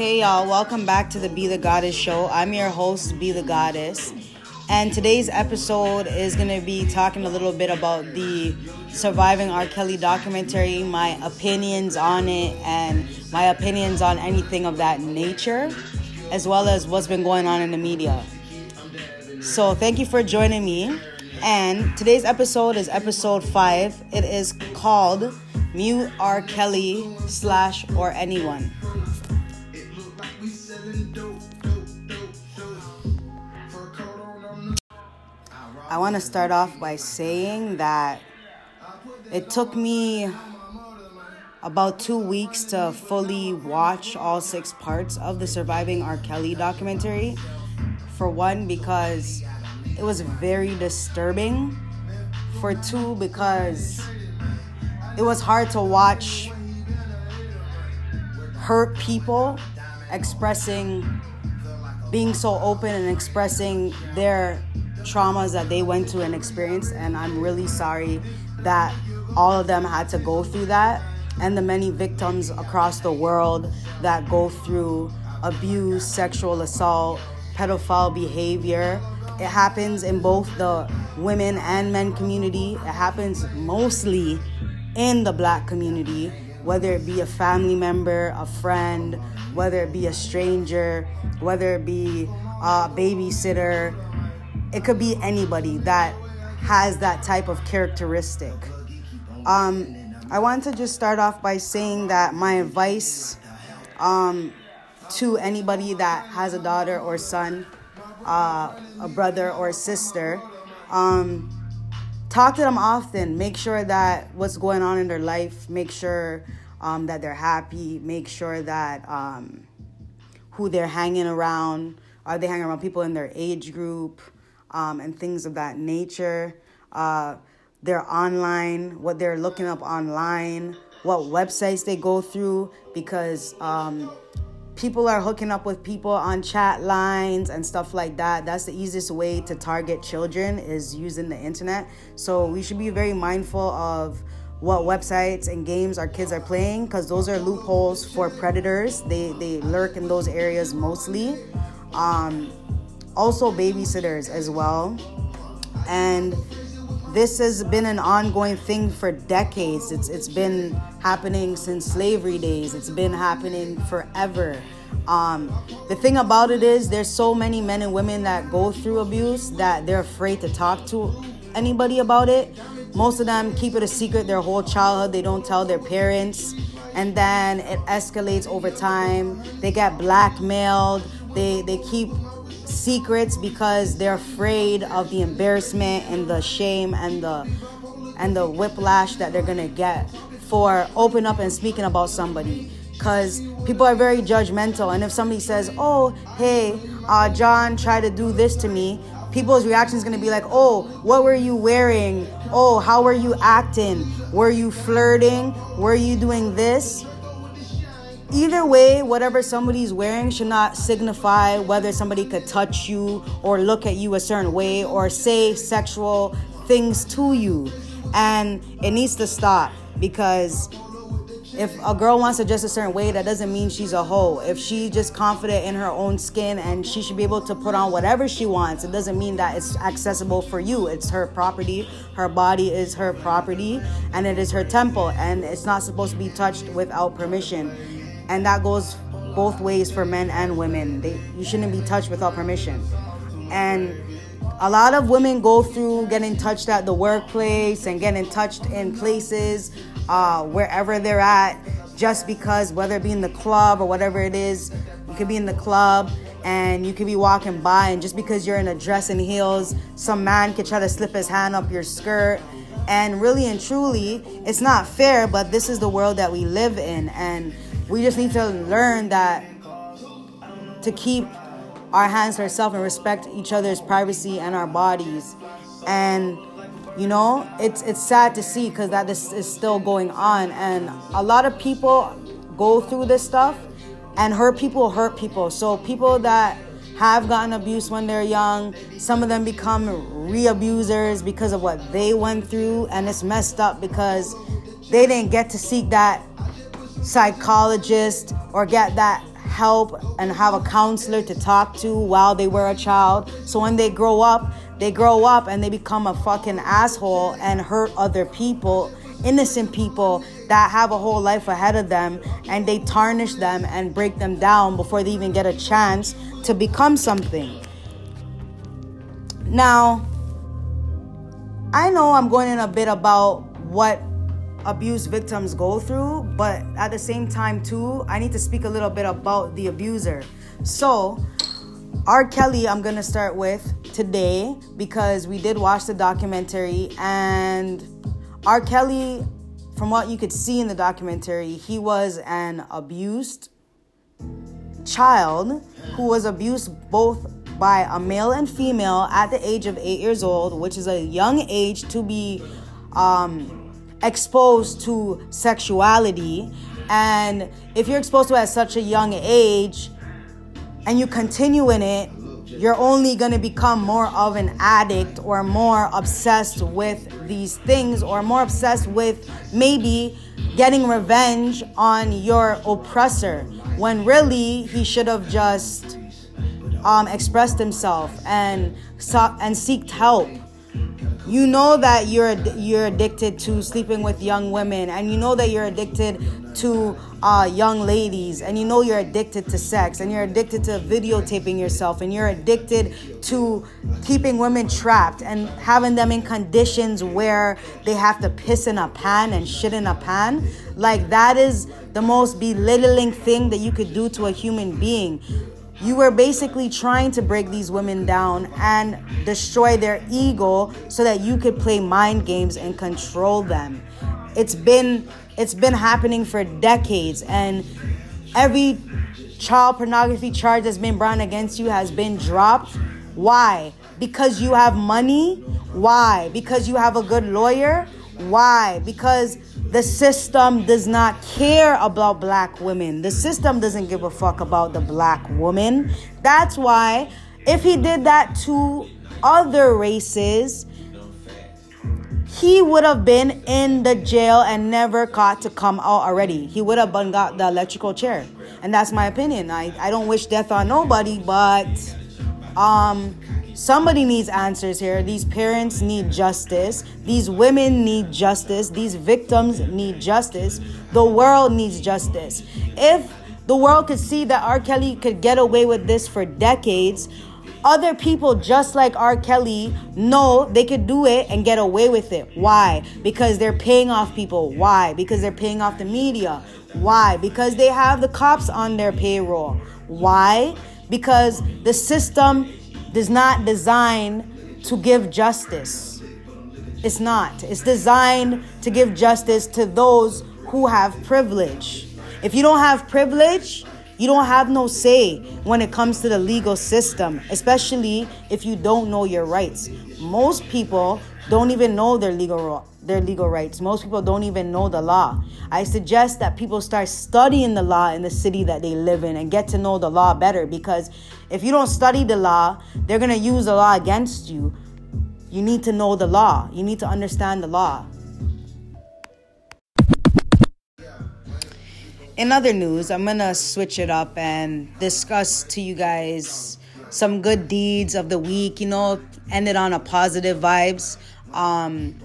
Hey y'all, welcome back to the Be the Goddess show. I'm your host, Be the Goddess. And today's episode is going to be talking a little bit about the Surviving R. Kelly documentary, my opinions on it, and my opinions on anything of that nature, as well as what's been going on in the media. So, thank you for joining me. And today's episode is episode five. It is called Mute R. Kelly slash or anyone. I want to start off by saying that it took me about two weeks to fully watch all six parts of the Surviving R. Kelly documentary. For one, because it was very disturbing. For two, because it was hard to watch hurt people expressing, being so open and expressing their traumas that they went through and experienced. And I'm really sorry that all of them had to go through that. And the many victims across the world that go through abuse, sexual assault, pedophile behavior. It happens in both the women and men community. It happens mostly in the black community, whether it be a family member, a friend, whether it be a stranger, whether it be a babysitter, it could be anybody that has that type of characteristic. Um, I want to just start off by saying that my advice um, to anybody that has a daughter or son, uh, a brother or a sister, um, talk to them often. Make sure that what's going on in their life, make sure um, that they're happy, make sure that um, who they're hanging around, are they hanging around people in their age group? Um, and things of that nature. Uh, their online, what they're looking up online, what websites they go through, because um, people are hooking up with people on chat lines and stuff like that. That's the easiest way to target children is using the internet. So we should be very mindful of what websites and games our kids are playing because those are loopholes for predators. They they lurk in those areas mostly. Um, also babysitters as well. And this has been an ongoing thing for decades. It's it's been happening since slavery days. It's been happening forever. Um, the thing about it is, there's so many men and women that go through abuse that they're afraid to talk to anybody about it. Most of them keep it a secret their whole childhood. They don't tell their parents, and then it escalates over time. They get blackmailed. They they keep secrets because they're afraid of the embarrassment and the shame and the and the whiplash that they're gonna get for open up and speaking about somebody. Because people are very judgmental and if somebody says oh hey uh, john tried to do this to me people's reaction is going to be like oh what were you wearing? Oh how were you acting? Were you flirting? Were you doing this either way, whatever somebody's wearing should not signify whether somebody could touch you or look at you a certain way or say sexual things to you. And it needs to stop because if a girl wants to dress a certain way, that doesn't mean she's a hoe. If she's just confident in her own skin and she should be able to put on whatever she wants, it doesn't mean that it's accessible for you. It's her property. Her body is her property and it is her temple and it's not supposed to be touched without permission and that goes both ways for men and women. They, you shouldn't be touched without permission. And a lot of women go through getting touched at the workplace and getting touched in places uh, wherever they're at, just because whether it be in the club or whatever it is, you could be in the club and you could be walking by, and just because you're in a dress and heels, some man could try to slip his hand up your skirt. And really and truly, it's not fair, but this is the world that we live in. And we just need to learn that to keep our hands to ourselves and respect each other's privacy and our bodies. And you know, it's it's sad to see because that this is still going on, and a lot of people go through this stuff, and hurt people hurt people. So people that have gotten abused when they're young, some of them become re-abusers because of what they went through, and it's messed up because they didn't get to seek that psychologist or get that help and have a counselor to talk to while they were a child. So when they grow up, they grow up and they become a fucking asshole and hurt other people, innocent people that have a whole life ahead of them, and they tarnish them and break them down before they even get a chance to become something. Now, I know I'm going in a bit about what abuse victims go through, but at the same time, too, I need to speak a little bit about the abuser. So, R. Kelly, I'm gonna start with today because we did watch the documentary, and R. Kelly, from what you could see in the documentary, he was an abused child who was abused both by a male and female at the age of eight years old, which is a young age to be um, exposed to sexuality. And if you're exposed to it at such a young age and you continue in it, you're only going to become more of an addict or more obsessed with these things or more obsessed with maybe getting revenge on your oppressor when really he should have just um, expressed himself and and seeked help you know that you're you're addicted to sleeping with young women and you know that you're addicted to uh, young ladies and you know you're addicted to sex and you're addicted to videotaping yourself and you're addicted to keeping women trapped and having them in conditions where they have to piss in a pan and shit in a pan. Like that is the most belittling thing that you could do to a human being you were basically trying to break these women down and destroy their ego so that you could play mind games and control them. It's been it's been happening for decades and every child pornography charge that's been brought against you has been dropped. Why? Because you have money? Why? Because you have a good lawyer? Why? Because the system does not care about black women. The system doesn't give a fuck about the black woman. That's why, if he did that to other races, he would have been in the jail and never got to come out already. He would have got the electrical chair. And that's my opinion. I, I don't wish death on nobody, but um Somebody needs answers here. These parents need justice. These women need justice. These victims need justice. The world needs justice. If the world could see that R. Kelly could get away with this for decades, other people just like R. Kelly know they could do it and get away with it. Why? Because they're paying off people. Why? Because they're paying off the media. Why? Because they have the cops on their payroll. Why? Because the system does not design to give justice. It's not. It's designed to give justice to those who have privilege. If you don't have privilege, you don't have no say when it comes to the legal system, especially if you don't know your rights. Most people don't even know their legal their legal rights. Most people don't even know the law. I suggest that people start studying the law in the city that they live in and get to know the law better because if you don't study the law, they're going to use the law against you. You need to know the law. You need to understand the law. In other news, I'm to switch it up and discuss to you guys some good deeds of the week, you know, end it on a positive vibes. Um,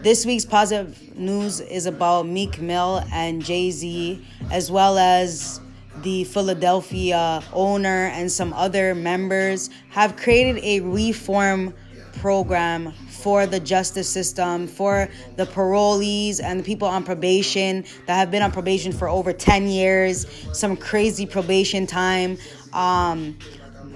this week's positive news is about Meek Mill and Jay Z, as well as the Philadelphia owner and some other members have created a reform program for the justice system, for the parolees and the people on probation that have been on probation for over 10 years, some crazy probation time. Um,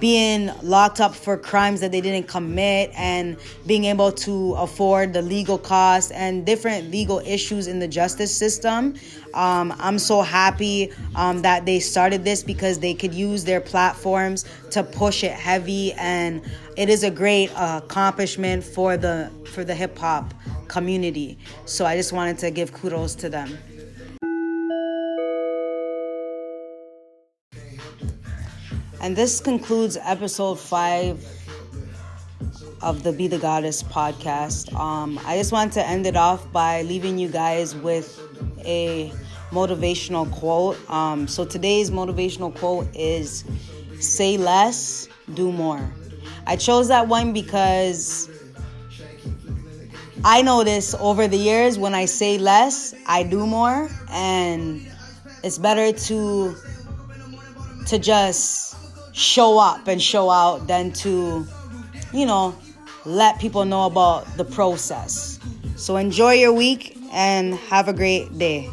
being locked up for crimes that they didn't commit and being able to afford the legal costs and different legal issues in the justice system. Um, I'm so happy um, that they started this because they could use their platforms to push it heavy, and it is a great uh, accomplishment for the for the hip hop community. So I just wanted to give kudos to them. And this concludes episode five of the Be the Goddess podcast. Um, I just want to end it off by leaving you guys with a motivational quote. Um, so today's motivational quote is say less, do more. I chose that one because I notice over the years when I say less, I do more and it's better to to just show up and show out than to you know let people know about the process. So enjoy your week and have a great day.